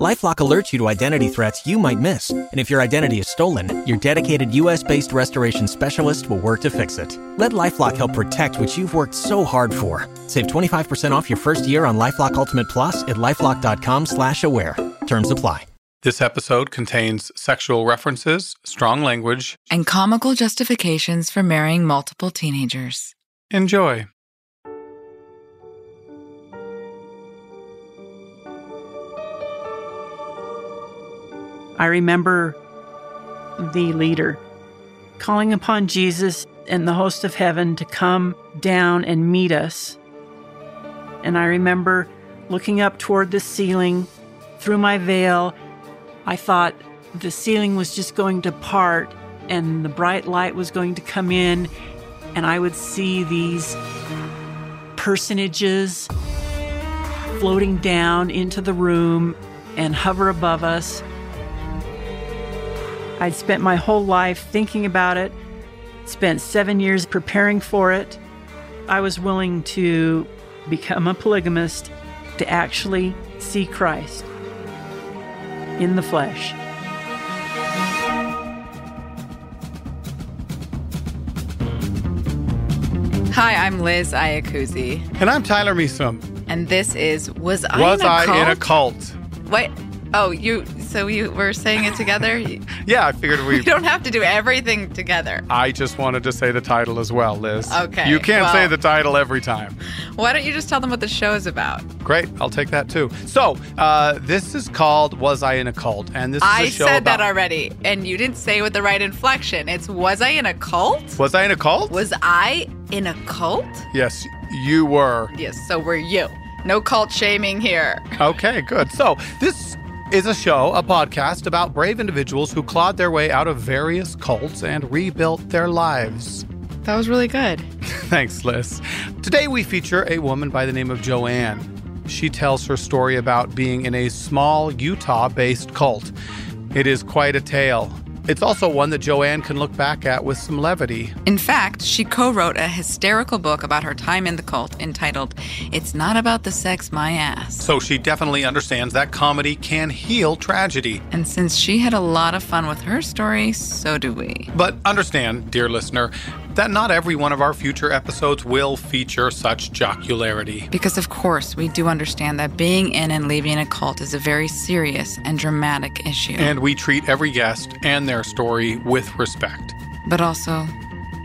LifeLock alerts you to identity threats you might miss, and if your identity is stolen, your dedicated U.S.-based restoration specialist will work to fix it. Let LifeLock help protect what you've worked so hard for. Save 25% off your first year on LifeLock Ultimate Plus at lifeLock.com/slash-aware. Terms apply. This episode contains sexual references, strong language, and comical justifications for marrying multiple teenagers. Enjoy. I remember the leader calling upon Jesus and the host of heaven to come down and meet us. And I remember looking up toward the ceiling through my veil. I thought the ceiling was just going to part and the bright light was going to come in, and I would see these personages floating down into the room and hover above us. I'd spent my whole life thinking about it, spent seven years preparing for it. I was willing to become a polygamist to actually see Christ in the flesh. Hi, I'm Liz Iacuzzi. And I'm Tyler Measom. And this is Was I Was in a I Cult? in a cult? What? Oh, you. So we were saying it together? Yeah, I figured we. don't have to do everything together. I just wanted to say the title as well, Liz. Okay, You can't well- say the title every time. Why don't you just tell them what the show is about? Great, I'll take that too. So, uh, this is called "Was I in a Cult?" and this is I a show I said that already, and you didn't say it with the right inflection. It's Was I in a cult? Was I in a cult? Was I in a cult? yes, you were. Yes, so were you. No cult shaming here. Okay, good. So, this is a show, a podcast about brave individuals who clawed their way out of various cults and rebuilt their lives. That was really good. Thanks, Liz. Today we feature a woman by the name of Joanne. She tells her story about being in a small Utah based cult. It is quite a tale. It's also one that Joanne can look back at with some levity. In fact, she co wrote a hysterical book about her time in the cult entitled It's Not About the Sex, My Ass. So she definitely understands that comedy can heal tragedy. And since she had a lot of fun with her story, so do we. But understand, dear listener, that not every one of our future episodes will feature such jocularity. Because, of course, we do understand that being in and leaving a cult is a very serious and dramatic issue. And we treat every guest and their story with respect. but also,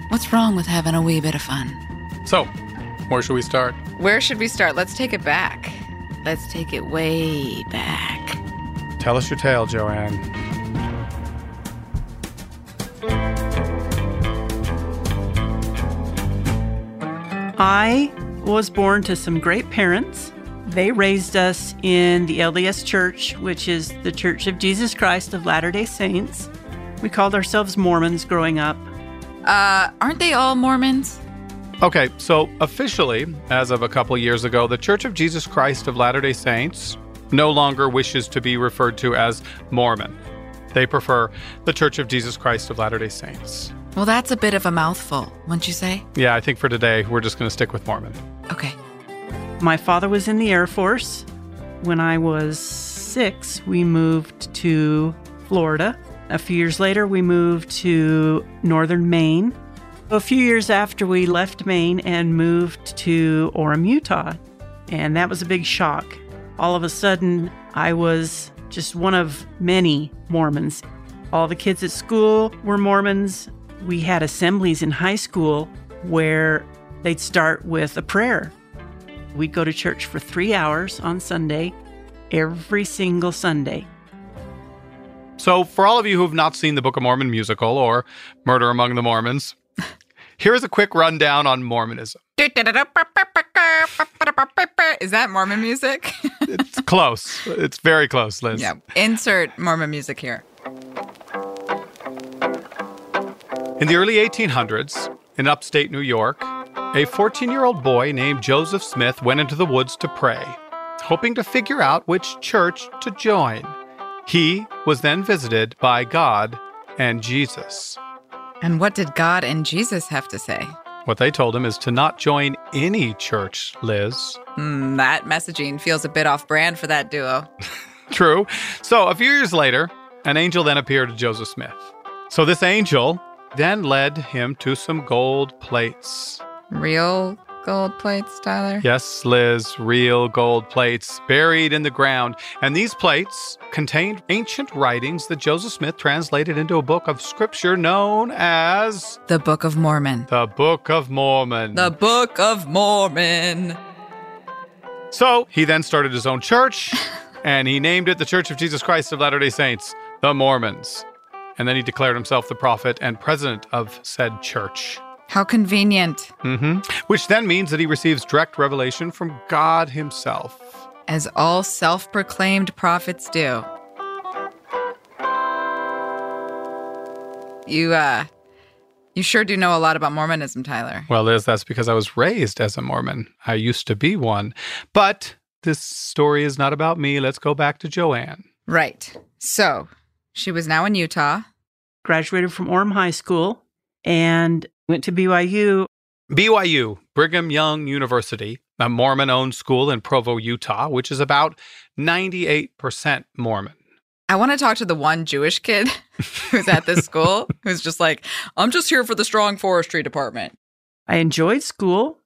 what's wrong with having a wee bit of fun? So, where should we start? Where should we start? Let's take it back. Let's take it way back. Tell us your tale, Joanne. I was born to some great parents. They raised us in the LDS Church, which is the Church of Jesus Christ of Latter day Saints. We called ourselves Mormons growing up. Uh, aren't they all Mormons? Okay, so officially, as of a couple years ago, the Church of Jesus Christ of Latter day Saints no longer wishes to be referred to as Mormon. They prefer the Church of Jesus Christ of Latter day Saints. Well, that's a bit of a mouthful, wouldn't you say? Yeah, I think for today, we're just going to stick with Mormon. Okay. My father was in the Air Force. When I was six, we moved to Florida. A few years later, we moved to northern Maine. A few years after we left Maine and moved to Orem, Utah. And that was a big shock. All of a sudden, I was just one of many Mormons. All the kids at school were Mormons. We had assemblies in high school where they'd start with a prayer. We'd go to church for three hours on Sunday, every single Sunday. So, for all of you who have not seen the Book of Mormon musical or Murder Among the Mormons, here's a quick rundown on Mormonism. Is that Mormon music? It's close. It's very close, Liz. yeah. Insert Mormon music here. In the early 1800s, in upstate New York, a 14 year old boy named Joseph Smith went into the woods to pray, hoping to figure out which church to join. He was then visited by God and Jesus. And what did God and Jesus have to say? What they told him is to not join any church, Liz. Hmm, that messaging feels a bit off brand for that duo. True. So a few years later, an angel then appeared to Joseph Smith. So this angel then led him to some gold plates. Real gold plates, Tyler? Yes, Liz, real gold plates buried in the ground. And these plates contained ancient writings that Joseph Smith translated into a book of scripture known as The Book of Mormon. the Book of Mormon. The Book of Mormon. So he then started his own church and he named it the Church of Jesus Christ of Latter day Saints, the Mormons. And then he declared himself the prophet and president of said church. How convenient. hmm Which then means that he receives direct revelation from God himself. As all self proclaimed prophets do. You, uh, you sure do know a lot about Mormonism, Tyler. Well, Liz, that's because I was raised as a Mormon. I used to be one. But this story is not about me. Let's go back to Joanne. Right. So, she was now in Utah. Graduated from Orem High School and went to BYU. BYU, Brigham Young University, a Mormon owned school in Provo, Utah, which is about 98% Mormon. I want to talk to the one Jewish kid who's at this school who's just like, I'm just here for the strong forestry department. I enjoyed school,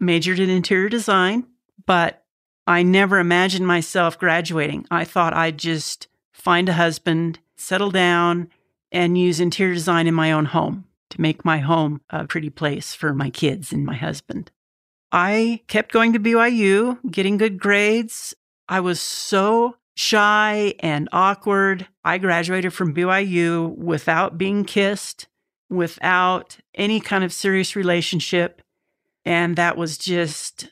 majored in interior design, but I never imagined myself graduating. I thought I'd just find a husband, settle down, and use interior design in my own home to make my home a pretty place for my kids and my husband. I kept going to BYU, getting good grades. I was so shy and awkward. I graduated from BYU without being kissed, without any kind of serious relationship. And that was just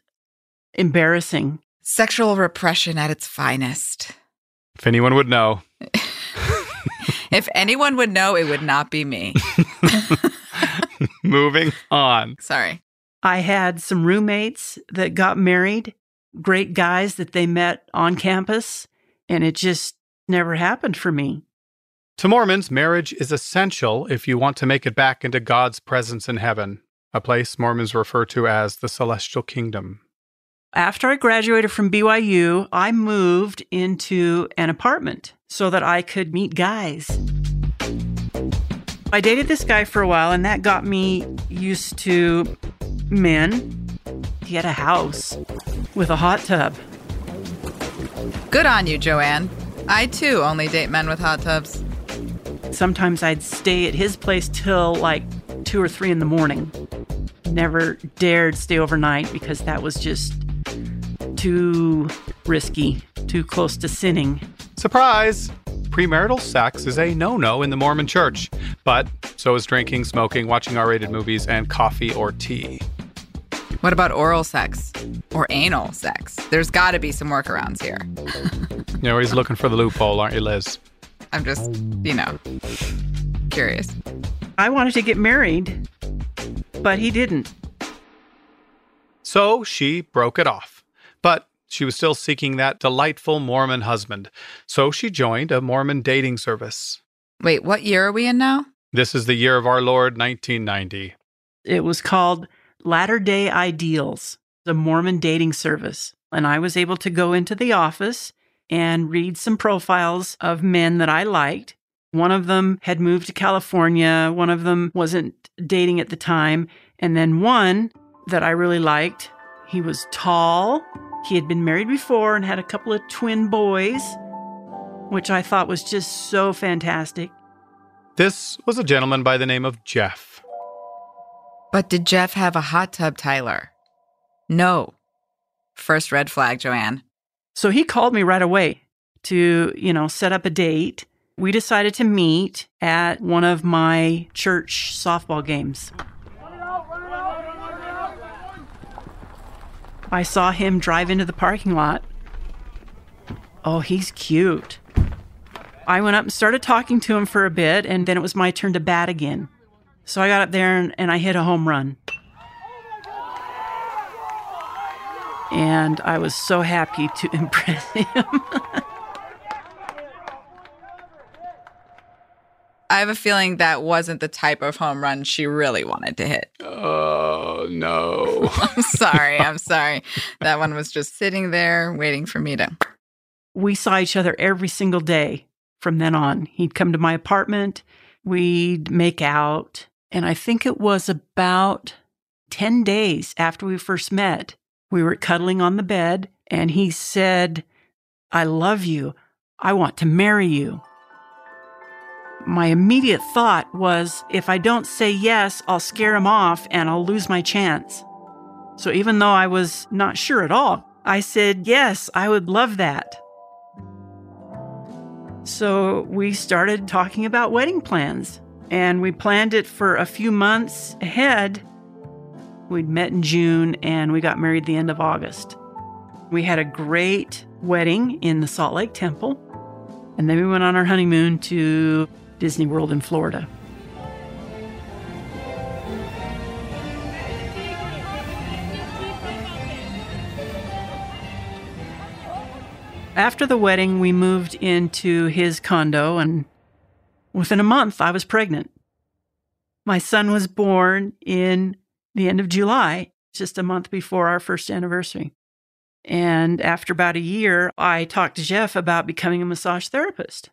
embarrassing. Sexual repression at its finest. If anyone would know. If anyone would know, it would not be me. Moving on. Sorry. I had some roommates that got married, great guys that they met on campus, and it just never happened for me. To Mormons, marriage is essential if you want to make it back into God's presence in heaven, a place Mormons refer to as the celestial kingdom. After I graduated from BYU, I moved into an apartment so that I could meet guys. I dated this guy for a while, and that got me used to men. He had a house with a hot tub. Good on you, Joanne. I too only date men with hot tubs. Sometimes I'd stay at his place till like two or three in the morning. Never dared stay overnight because that was just too risky, too close to sinning. Surprise! Premarital sex is a no no in the Mormon church, but so is drinking, smoking, watching R rated movies, and coffee or tea. What about oral sex? Or anal sex? There's got to be some workarounds here. You're always looking for the loophole, aren't you, Liz? I'm just, you know, curious. I wanted to get married, but he didn't. So she broke it off. But she was still seeking that delightful Mormon husband. So she joined a Mormon dating service. Wait, what year are we in now? This is the year of our Lord, 1990. It was called Latter day Ideals, the Mormon dating service. And I was able to go into the office and read some profiles of men that I liked. One of them had moved to California, one of them wasn't dating at the time. And then one that I really liked, he was tall. He had been married before and had a couple of twin boys, which I thought was just so fantastic. This was a gentleman by the name of Jeff. But did Jeff have a hot tub, Tyler? No. First red flag, Joanne. So he called me right away to, you know, set up a date. We decided to meet at one of my church softball games. I saw him drive into the parking lot. Oh, he's cute. I went up and started talking to him for a bit, and then it was my turn to bat again. So I got up there and, and I hit a home run. And I was so happy to impress him. I have a feeling that wasn't the type of home run she really wanted to hit. Oh, no. I'm sorry. I'm sorry. That one was just sitting there waiting for me to. We saw each other every single day from then on. He'd come to my apartment, we'd make out. And I think it was about 10 days after we first met. We were cuddling on the bed, and he said, I love you. I want to marry you. My immediate thought was if I don't say yes, I'll scare him off and I'll lose my chance. So even though I was not sure at all, I said, Yes, I would love that. So we started talking about wedding plans and we planned it for a few months ahead. We'd met in June and we got married the end of August. We had a great wedding in the Salt Lake Temple. And then we went on our honeymoon to Disney World in Florida. After the wedding, we moved into his condo, and within a month, I was pregnant. My son was born in the end of July, just a month before our first anniversary. And after about a year, I talked to Jeff about becoming a massage therapist.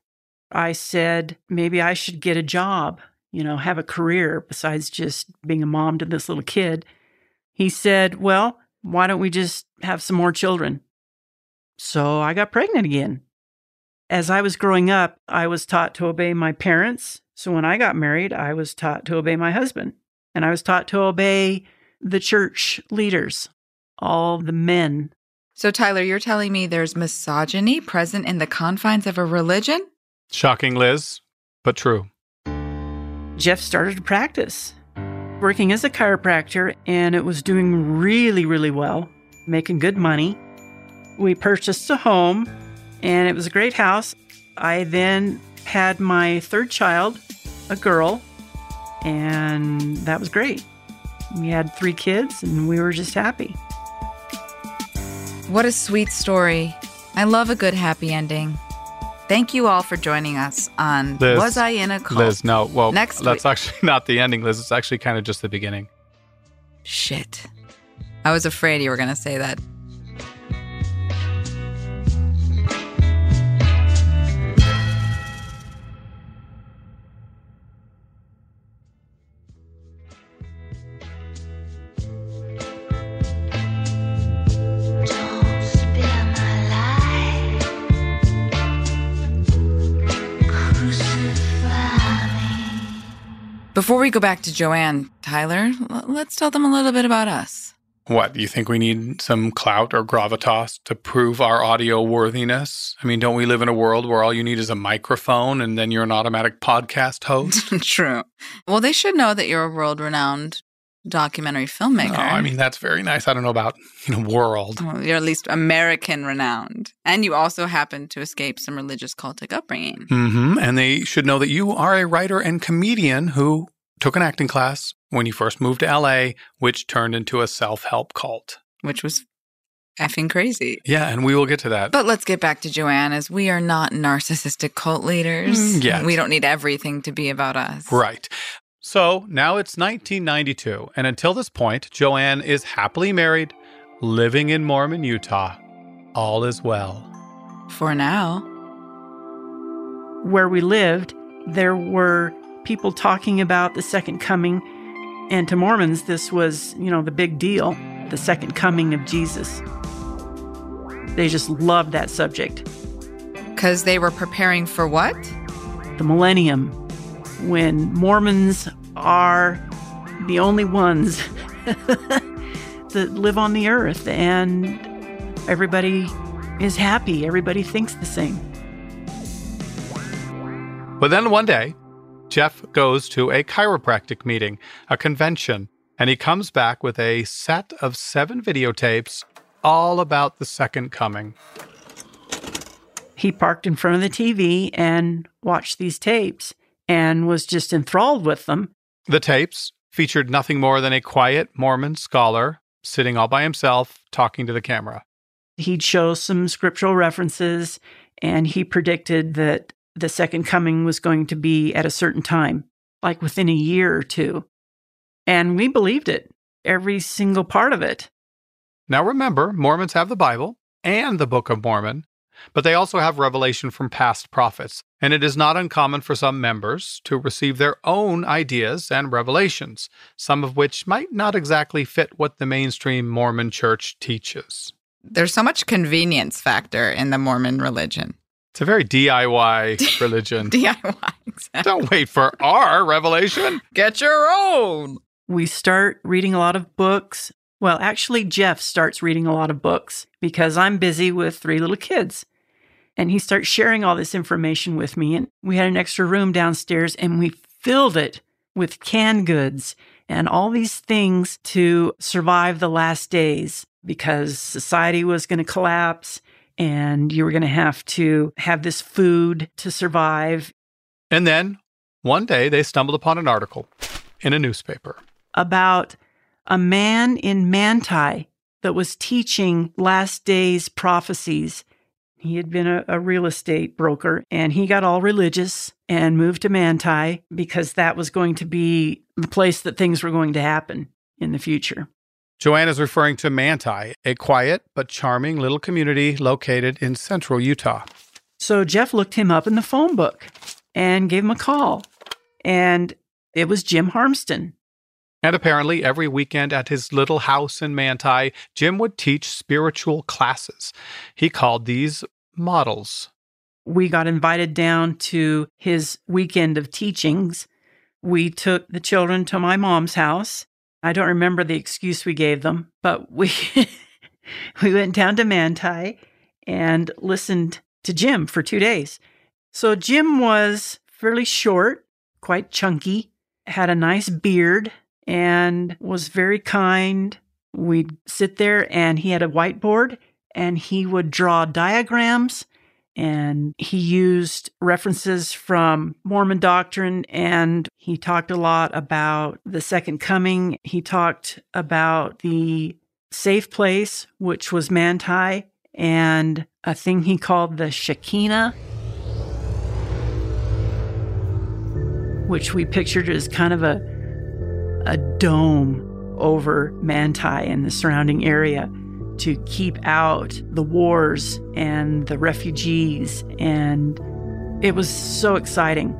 I said, maybe I should get a job, you know, have a career besides just being a mom to this little kid. He said, well, why don't we just have some more children? So I got pregnant again. As I was growing up, I was taught to obey my parents. So when I got married, I was taught to obey my husband. And I was taught to obey the church leaders, all the men. So, Tyler, you're telling me there's misogyny present in the confines of a religion? Shocking, Liz, but true. Jeff started to practice, working as a chiropractor, and it was doing really, really well, making good money. We purchased a home, and it was a great house. I then had my third child, a girl, and that was great. We had three kids, and we were just happy. What a sweet story. I love a good happy ending. Thank you all for joining us on Liz, Was I in a Cult? Liz, no. Well, Next that's week- actually not the ending, Liz. It's actually kind of just the beginning. Shit. I was afraid you were going to say that. Before we go back to Joanne, Tyler, l- let's tell them a little bit about us. What, do you think we need some clout or gravitas to prove our audio worthiness? I mean, don't we live in a world where all you need is a microphone and then you're an automatic podcast host? True. Well, they should know that you're a world renowned documentary filmmaker. Oh, I mean, that's very nice. I don't know about, you know, world. Well, you're at least American renowned. And you also happen to escape some religious cultic upbringing. hmm And they should know that you are a writer and comedian who took an acting class when you first moved to LA, which turned into a self help cult. which was effing crazy. Yeah, and we will get to that. But let's get back to Joanne, as we are not narcissistic cult leaders. Mm. We don't need everything to be about us. Right. So now it's 1992, and until this point, Joanne is happily married, living in Mormon, Utah. All is well. For now. Where we lived, there were people talking about the second coming. And to Mormons, this was, you know, the big deal the second coming of Jesus. They just loved that subject. Because they were preparing for what? The millennium, when Mormons are the only ones that live on the earth and everybody is happy, everybody thinks the same. But then one day, Jeff goes to a chiropractic meeting, a convention, and he comes back with a set of seven videotapes all about the second coming. he parked in front of the TV and watched these tapes and was just enthralled with them. The tapes featured nothing more than a quiet Mormon scholar sitting all by himself talking to the camera. He'd show some scriptural references and he predicted that the second coming was going to be at a certain time, like within a year or two. And we believed it, every single part of it. Now remember, Mormons have the Bible and the Book of Mormon, but they also have revelation from past prophets, and it is not uncommon for some members to receive their own ideas and revelations, some of which might not exactly fit what the mainstream Mormon church teaches. There's so much convenience factor in the Mormon religion. It's a very DIY religion. DIY. Exactly. Don't wait for our revelation. Get your own. We start reading a lot of books. Well, actually, Jeff starts reading a lot of books because I'm busy with three little kids. And he starts sharing all this information with me. And we had an extra room downstairs and we filled it with canned goods and all these things to survive the last days because society was going to collapse and you were going to have to have this food to survive And then one day they stumbled upon an article in a newspaper. about a man in Manti that was teaching last days prophecies. He had been a, a real estate broker and he got all religious and moved to Manti because that was going to be the place that things were going to happen in the future. Joanne is referring to Manti, a quiet but charming little community located in central Utah. So Jeff looked him up in the phone book and gave him a call. And it was Jim Harmston. And apparently, every weekend at his little house in Manti, Jim would teach spiritual classes. He called these models. we got invited down to his weekend of teachings. We took the children to my mom's house. I don't remember the excuse we gave them, but we we went down to Manti and listened to Jim for 2 days. So Jim was fairly short, quite chunky, had a nice beard and was very kind. We'd sit there and he had a whiteboard and he would draw diagrams and he used references from Mormon doctrine and he talked a lot about the second coming. He talked about the safe place, which was Manti, and a thing he called the Shekinah, which we pictured as kind of a, a dome over Manti and the surrounding area to keep out the wars and the refugees. And it was so exciting.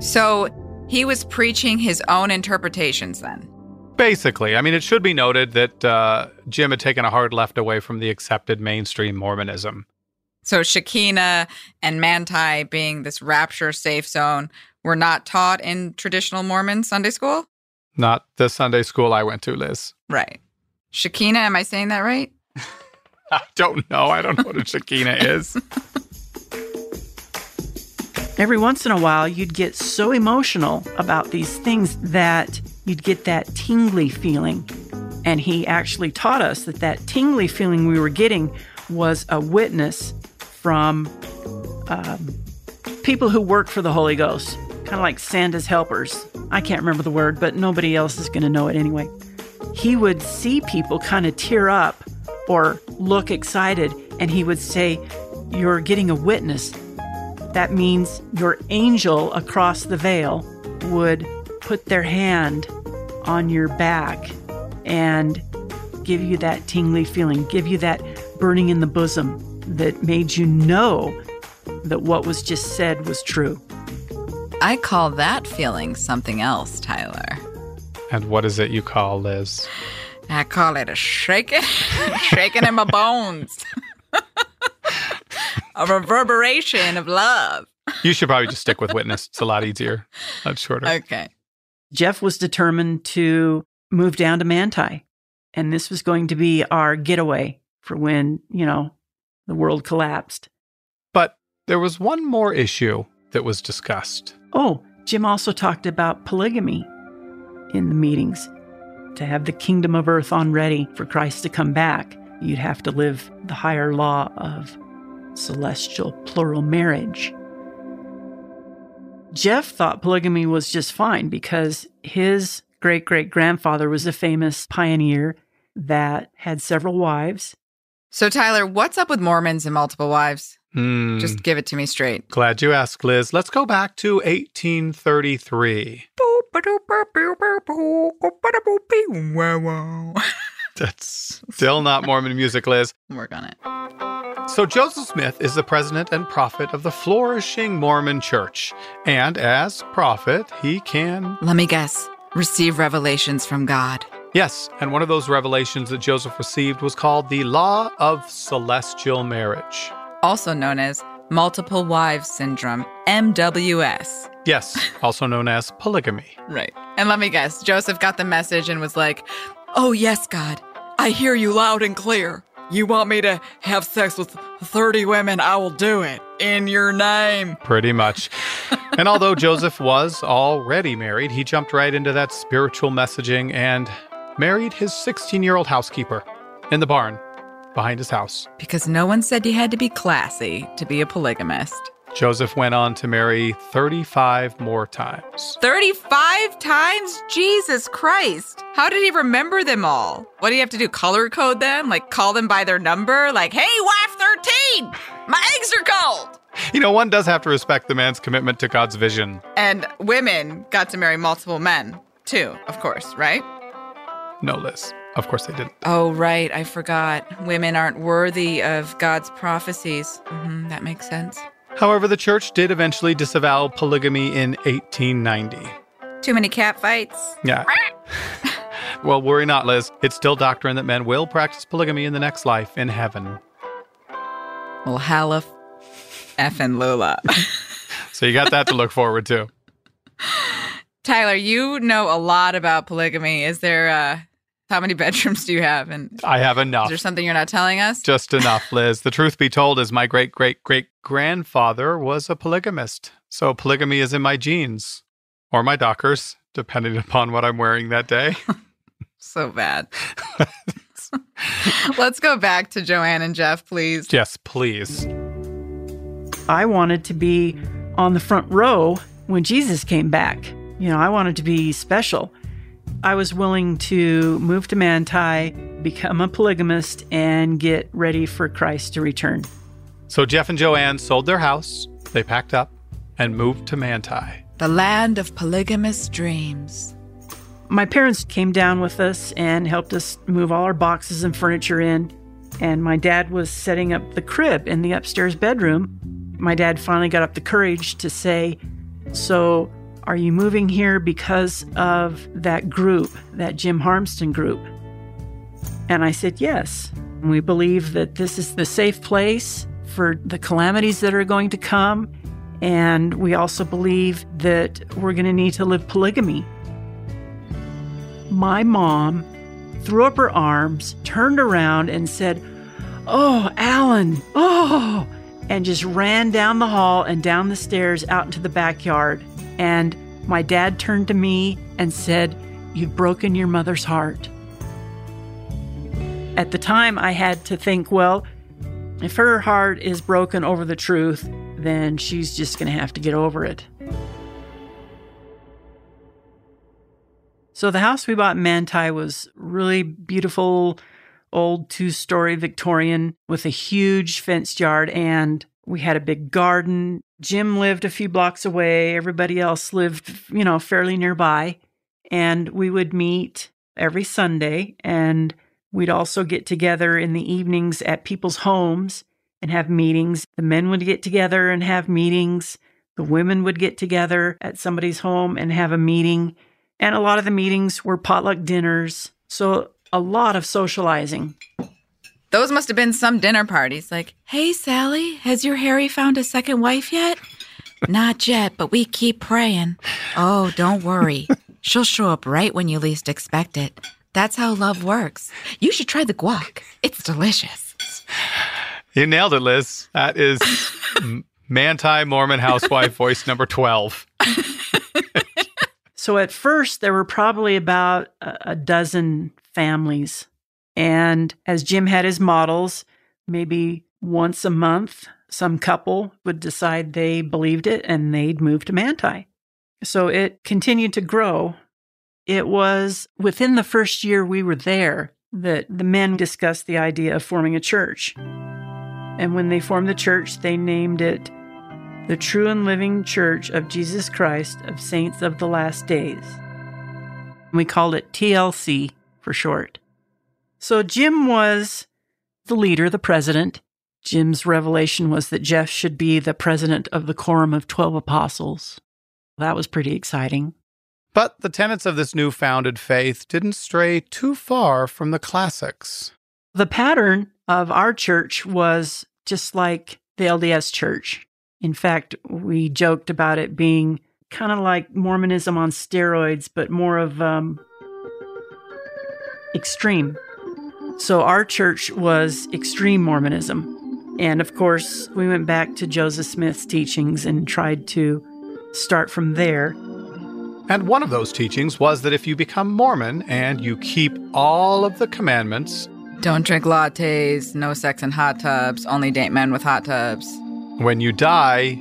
So he was preaching his own interpretations then. Basically, I mean, it should be noted that uh, Jim had taken a hard left away from the accepted mainstream Mormonism. So Shekinah and Manti being this rapture safe zone were not taught in traditional Mormon Sunday school? Not the Sunday school I went to, Liz. Right. Shakina, am I saying that right? I don't know. I don't know what a Shakina is. Every once in a while, you'd get so emotional about these things that you'd get that tingly feeling. And he actually taught us that that tingly feeling we were getting was a witness from um, people who work for the Holy Ghost, kind of like Santa's helpers. I can't remember the word, but nobody else is going to know it anyway. He would see people kind of tear up or look excited, and he would say, You're getting a witness. That means your angel across the veil would put their hand on your back and give you that tingly feeling, give you that burning in the bosom that made you know that what was just said was true. I call that feeling something else, Tyler. And what is it you call Liz? I call it a shaking, shaking in my bones. a reverberation of love. You should probably just stick with witness. It's a lot easier, a lot shorter. Okay. Jeff was determined to move down to Manti, and this was going to be our getaway for when, you know, the world collapsed. But there was one more issue that was discussed. Oh, Jim also talked about polygamy in the meetings. To have the kingdom of earth on ready for Christ to come back, you'd have to live the higher law of celestial plural marriage. Jeff thought polygamy was just fine because his great great grandfather was a famous pioneer that had several wives. So, Tyler, what's up with Mormons and multiple wives? Hmm. Just give it to me straight. Glad you asked, Liz. Let's go back to 1833. That's still not Mormon music, Liz. Work on it. So, Joseph Smith is the president and prophet of the flourishing Mormon church. And as prophet, he can. Let me guess. Receive revelations from God. Yes, and one of those revelations that Joseph received was called the Law of Celestial Marriage. Also known as multiple wives syndrome, MWS. Yes, also known as polygamy. Right. And let me guess, Joseph got the message and was like, Oh, yes, God. I hear you loud and clear. You want me to have sex with 30 women? I will do it in your name. Pretty much. and although Joseph was already married, he jumped right into that spiritual messaging and married his 16 year old housekeeper in the barn behind his house. Because no one said you had to be classy to be a polygamist. Joseph went on to marry 35 more times. 35 times? Jesus Christ. How did he remember them all? What do you have to do? Color code them? Like call them by their number? Like, hey, wife 13, my eggs are cold. You know, one does have to respect the man's commitment to God's vision. And women got to marry multiple men, too, of course, right? No, Liz. Of course they didn't. Oh, right. I forgot. Women aren't worthy of God's prophecies. hmm that makes sense. However, the church did eventually disavow polygamy in 1890. Too many cat fights. Yeah. well, worry not, Liz. It's still doctrine that men will practice polygamy in the next life in heaven. Well, Halif, F and Lula. So you got that to look forward to. Tyler, you know a lot about polygamy. Is there, uh, how many bedrooms do you have? And I have enough. is there something you're not telling us? Just enough, Liz. The truth be told is my great great great grandfather was a polygamist. So polygamy is in my genes or my dockers, depending upon what I'm wearing that day. So bad. Let's go back to Joanne and Jeff, please. yes, please. I wanted to be on the front row when Jesus came back. You know, I wanted to be special. I was willing to move to Manti, become a polygamist, and get ready for Christ to return. So Jeff and Joanne sold their house, they packed up, and moved to Manti. The land of polygamous dreams. My parents came down with us and helped us move all our boxes and furniture in. And my dad was setting up the crib in the upstairs bedroom. My dad finally got up the courage to say, So, are you moving here because of that group, that Jim Harmston group? And I said, Yes. We believe that this is the safe place for the calamities that are going to come. And we also believe that we're going to need to live polygamy my mom threw up her arms, turned around, and said, Oh, Alan, oh, and just ran down the hall and down the stairs out into the backyard. And my dad turned to me and said, You've broken your mother's heart. At the time, I had to think, well, if her heart is broken over the truth, then she's just going to have to get over it. So the house we bought in Manti was really beautiful, old two-story Victorian with a huge fenced yard and we had a big garden. Jim lived a few blocks away, everybody else lived, you know, fairly nearby, and we would meet every Sunday and we'd also get together in the evenings at people's homes and have meetings. The men would get together and have meetings. The women would get together at somebody's home and have a meeting. And a lot of the meetings were potluck dinners. So a lot of socializing. Those must have been some dinner parties. Like, hey, Sally, has your Harry found a second wife yet? Not yet, but we keep praying. Oh, don't worry. She'll show up right when you least expect it. That's how love works. You should try the guac. It's delicious. You nailed it, Liz. That is Manti Mormon housewife voice number 12. So at first, there were probably about a a dozen families. And as Jim had his models, maybe once a month, some couple would decide they believed it and they'd move to Manti. So it continued to grow. It was within the first year we were there that the men discussed the idea of forming a church. And when they formed the church, they named it the True and Living Church of Jesus Christ of Saints of the Last Days. We called it TLC for short. So Jim was the leader, the president. Jim's revelation was that Jeff should be the president of the Quorum of 12 Apostles. That was pretty exciting. But the tenets of this new founded faith didn't stray too far from the classics. The pattern of our church was just like the LDS church. In fact, we joked about it being kind of like Mormonism on steroids, but more of um, extreme. So our church was extreme Mormonism. And of course, we went back to Joseph Smith's teachings and tried to start from there. And one of those teachings was that if you become Mormon and you keep all of the commandments, Don't drink lattes, no sex in hot tubs, only date men with hot tubs. when you die,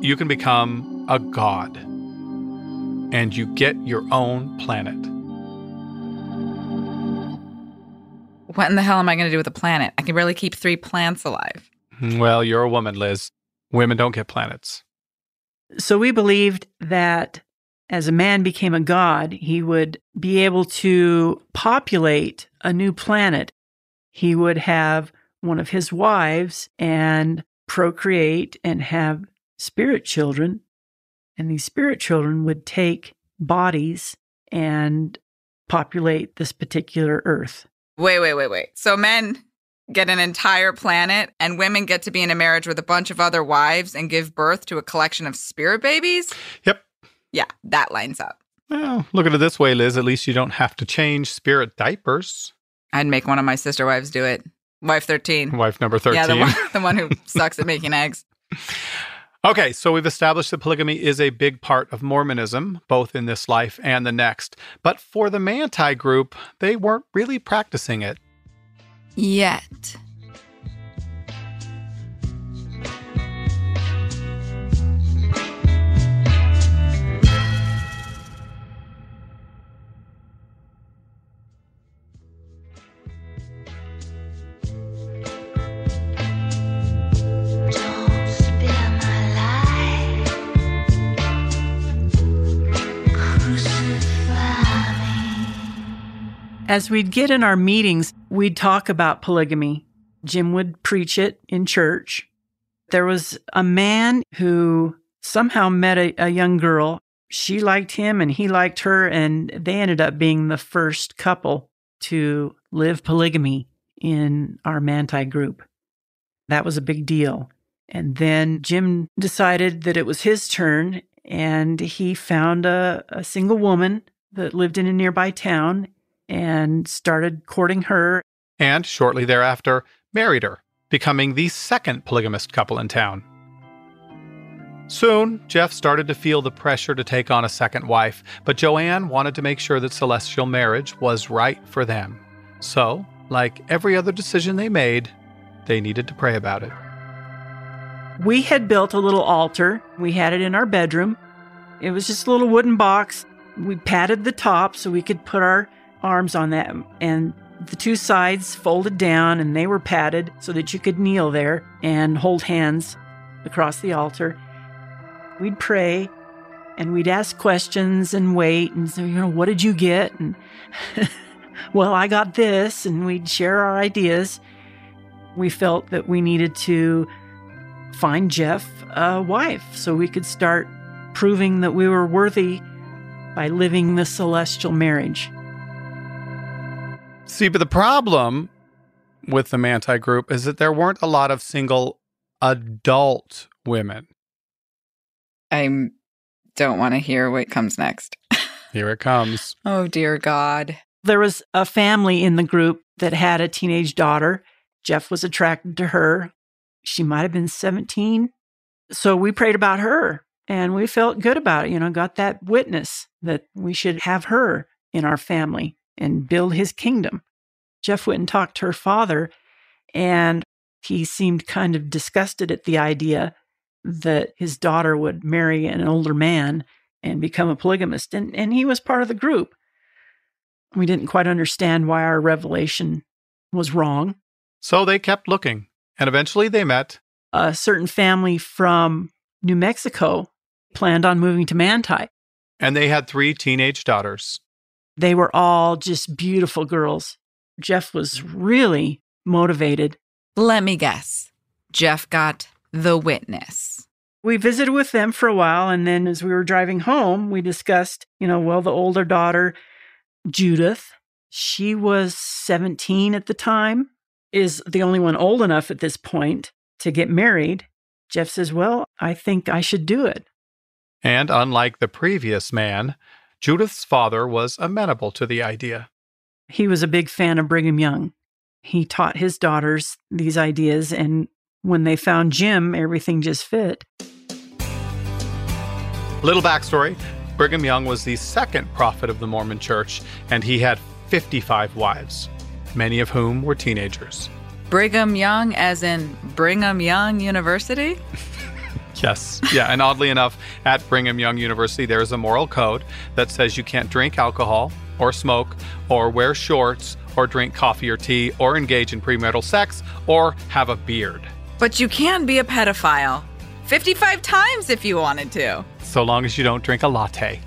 you can become a god. And you get your own planet. What in the hell am I going to do with a planet? I can barely keep three plants alive. Hmm, well, you're a woman, Liz. Women don't get planets. So we believed that as a man became a god, he would be able to populate a new planet. He would have one of his wives and procreate and have spirit children. And these spirit children would take bodies and populate this particular earth. Wait, wait, wait, wait. So men get an entire planet and women get to be in a marriage with a bunch of other wives and give birth to a collection of spirit babies? Yep. Yeah, that lines up. Well, look at it this way, Liz. At least you don't have to change spirit diapers. I'd make one of my sister wives do it. Wife 13. Wife number 13. Yeah, the one, the one who sucks at making eggs. Okay, so we've established that polygamy is a big part of Mormonism, both in this life and the next. But for the Manti group, they weren't really practicing it. Yet. As we'd get in our meetings, we'd talk about polygamy. Jim would preach it in church. There was a man who somehow met a, a young girl. She liked him and he liked her, and they ended up being the first couple to live polygamy in our Manti group. That was a big deal. And then Jim decided that it was his turn, and he found a, a single woman that lived in a nearby town and started courting her. And shortly thereafter, married her, becoming the second polygamist couple in town. Soon, Jeff started to feel the pressure to take on a second wife, but Joanne wanted to make sure that celestial marriage was right for them. So, like every other decision they made, they needed to pray about it. We had built a little altar. We had it in our bedroom. It was just a little wooden box. We padded the top so we could put our arms on that. And the two sides folded down and they were padded so that you could kneel there and hold hands across the altar. We'd pray and we'd ask questions and wait and say, you know, what did you get? And well, I got this. And we'd share our ideas. We felt that we needed to find Jeff a wife so we could start proving that we were worthy by living the celestial marriage. See, but the problem with the Manti group is that there weren't a lot of single adult women. I don't want to hear what comes next. Here it comes. Oh, dear God. There was a family in the group that had a teenage daughter. Jeff was attracted to her. She might have been 17. So we prayed about her and we felt good about it, you know, got that witness that we should have her in our family and build his kingdom. Jeff went and talked to her father, and he seemed kind of disgusted at the idea that his daughter would marry an older man and become a polygamist. And, and he was part of the group. We didn't quite understand why our revelation was wrong. So they kept looking. And eventually they met. A certain family from New Mexico planned on moving to Manti. And they had three teenage daughters. They were all just beautiful girls. Jeff was really motivated. Let me guess. Jeff got the witness. We visited with them for a while, and then as we were driving home, we discussed, you know, well, the older daughter, Judith, she was 17 at the time, is the only one old enough at this point to get married. Jeff says, Well, I think I should do it. And unlike the previous man, Judith's father was amenable to the idea. He was a big fan of Brigham Young. He taught his daughters these ideas, and when they found Jim, everything just fit. Little backstory Brigham Young was the second prophet of the Mormon church, and he had 55 wives, many of whom were teenagers. Brigham Young, as in Brigham Young University? Yes. Yeah. And oddly enough, at Brigham Young University, there is a moral code that says you can't drink alcohol or smoke or wear shorts or drink coffee or tea or engage in premarital sex or have a beard. But you can be a pedophile. 55 times if you wanted to. So long as you don't drink a latte.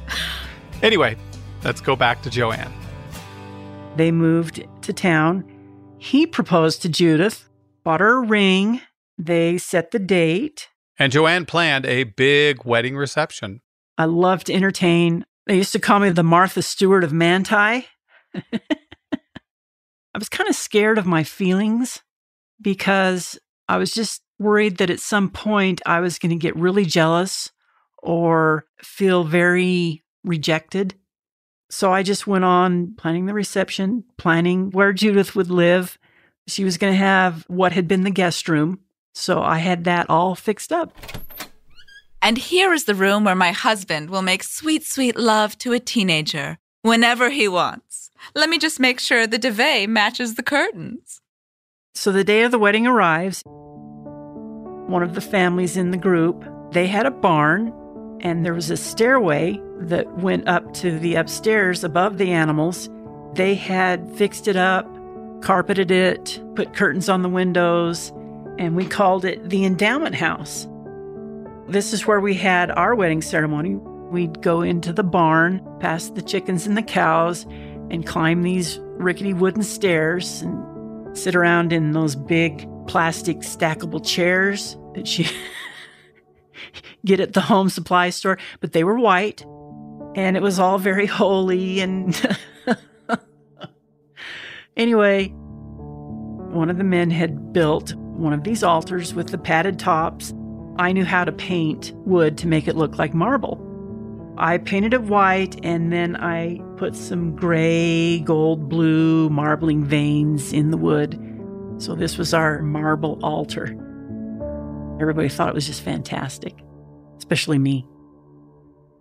Anyway, let's go back to Joanne. They moved to town. He proposed to Judith, bought her a ring. They set the date. And Joanne planned a big wedding reception. I love to entertain. They used to call me the Martha Stewart of Manti. I was kind of scared of my feelings because I was just worried that at some point I was going to get really jealous or feel very rejected. So I just went on planning the reception, planning where Judith would live. She was going to have what had been the guest room. So I had that all fixed up. And here is the room where my husband will make sweet, sweet love to a teenager whenever he wants. Let me just make sure the duvet matches the curtains. So the day of the wedding arrives. One of the families in the group, they had a barn and there was a stairway that went up to the upstairs above the animals. They had fixed it up, carpeted it, put curtains on the windows, and we called it the endowment house. This is where we had our wedding ceremony. We'd go into the barn, past the chickens and the cows, and climb these rickety wooden stairs and sit around in those big plastic stackable chairs that you get at the home supply store. But they were white, and it was all very holy. And anyway, one of the men had built one of these altars with the padded tops. I knew how to paint wood to make it look like marble. I painted it white and then I put some gray, gold, blue marbling veins in the wood. So this was our marble altar. Everybody thought it was just fantastic, especially me.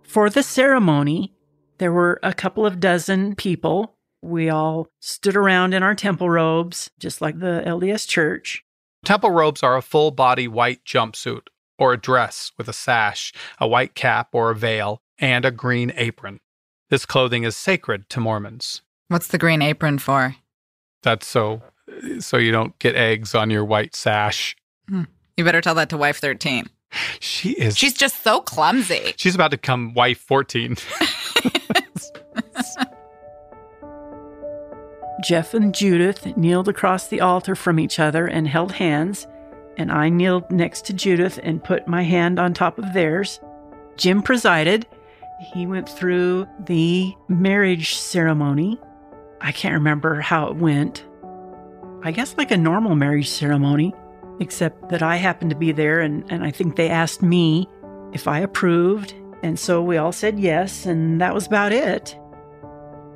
For the ceremony, there were a couple of dozen people. We all stood around in our temple robes, just like the LDS church. Temple robes are a full body white jumpsuit or a dress with a sash, a white cap or a veil, and a green apron. This clothing is sacred to Mormons. What's the green apron for? That's so so you don't get eggs on your white sash. Hmm. You better tell that to wife 13. She is She's just so clumsy. she's about to come wife 14. Jeff and Judith kneeled across the altar from each other and held hands, and I kneeled next to Judith and put my hand on top of theirs. Jim presided. He went through the marriage ceremony. I can't remember how it went. I guess like a normal marriage ceremony, except that I happened to be there, and, and I think they asked me if I approved. And so we all said yes, and that was about it.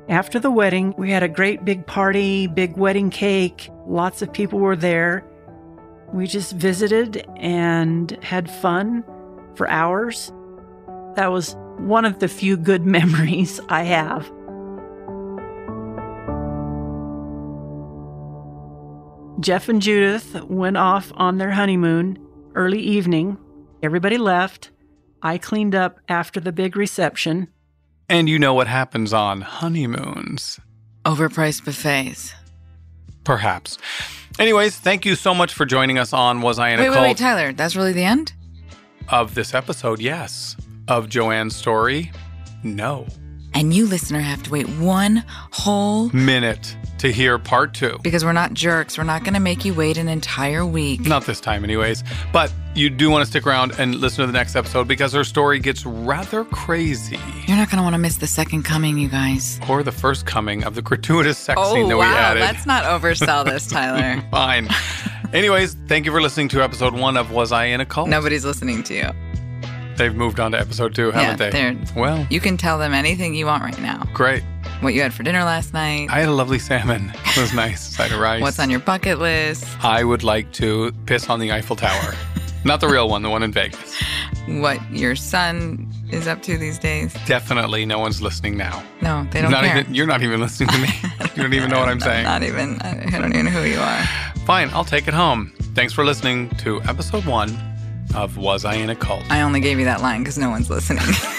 After the wedding, we had a great big party, big wedding cake. Lots of people were there. We just visited and had fun for hours. That was one of the few good memories I have. Jeff and Judith went off on their honeymoon early evening. Everybody left. I cleaned up after the big reception. And you know what happens on honeymoons. Overpriced buffets. Perhaps. Anyways, thank you so much for joining us on Was I in a Wait, wait, wait, Tyler. That's really the end? of this episode. Yes. Of Joanne's story. No. And you, listener, have to wait one whole Minute to hear part two. because we're not jerks. We're not going to make you wait an entire week. Not this time, anyways. But you do want to stick around and listen to the next episode because her story gets rather crazy. You're not going to want to miss the second coming, you guys. Or the first coming of the gratuitous sex scene that we oh, added. Oh, Let's not oversell this, Tyler. Fine. Anyways, thank you for listening to episode one of Was I in a Cult? Nobody's listening to you. They've moved on to episode two, haven't yeah, they? Well, You can tell them anything you want right now. great. What you had for dinner last night. I had a lovely salmon. It was nice. Side of rice. What's on your bucket list? I would like to piss on the Eiffel Tower. Not the real one, the one in Vegas. What your son is up to these days? Definitely no one's listening now. No, they don't not care. even you're not even listening to me. you don't even know what I'm saying. Not even. I I don't even know who you are. Fine, I'll take it home. Thanks for listening to episode one of Was I in a Cult? I only gave you that line because no one's listening.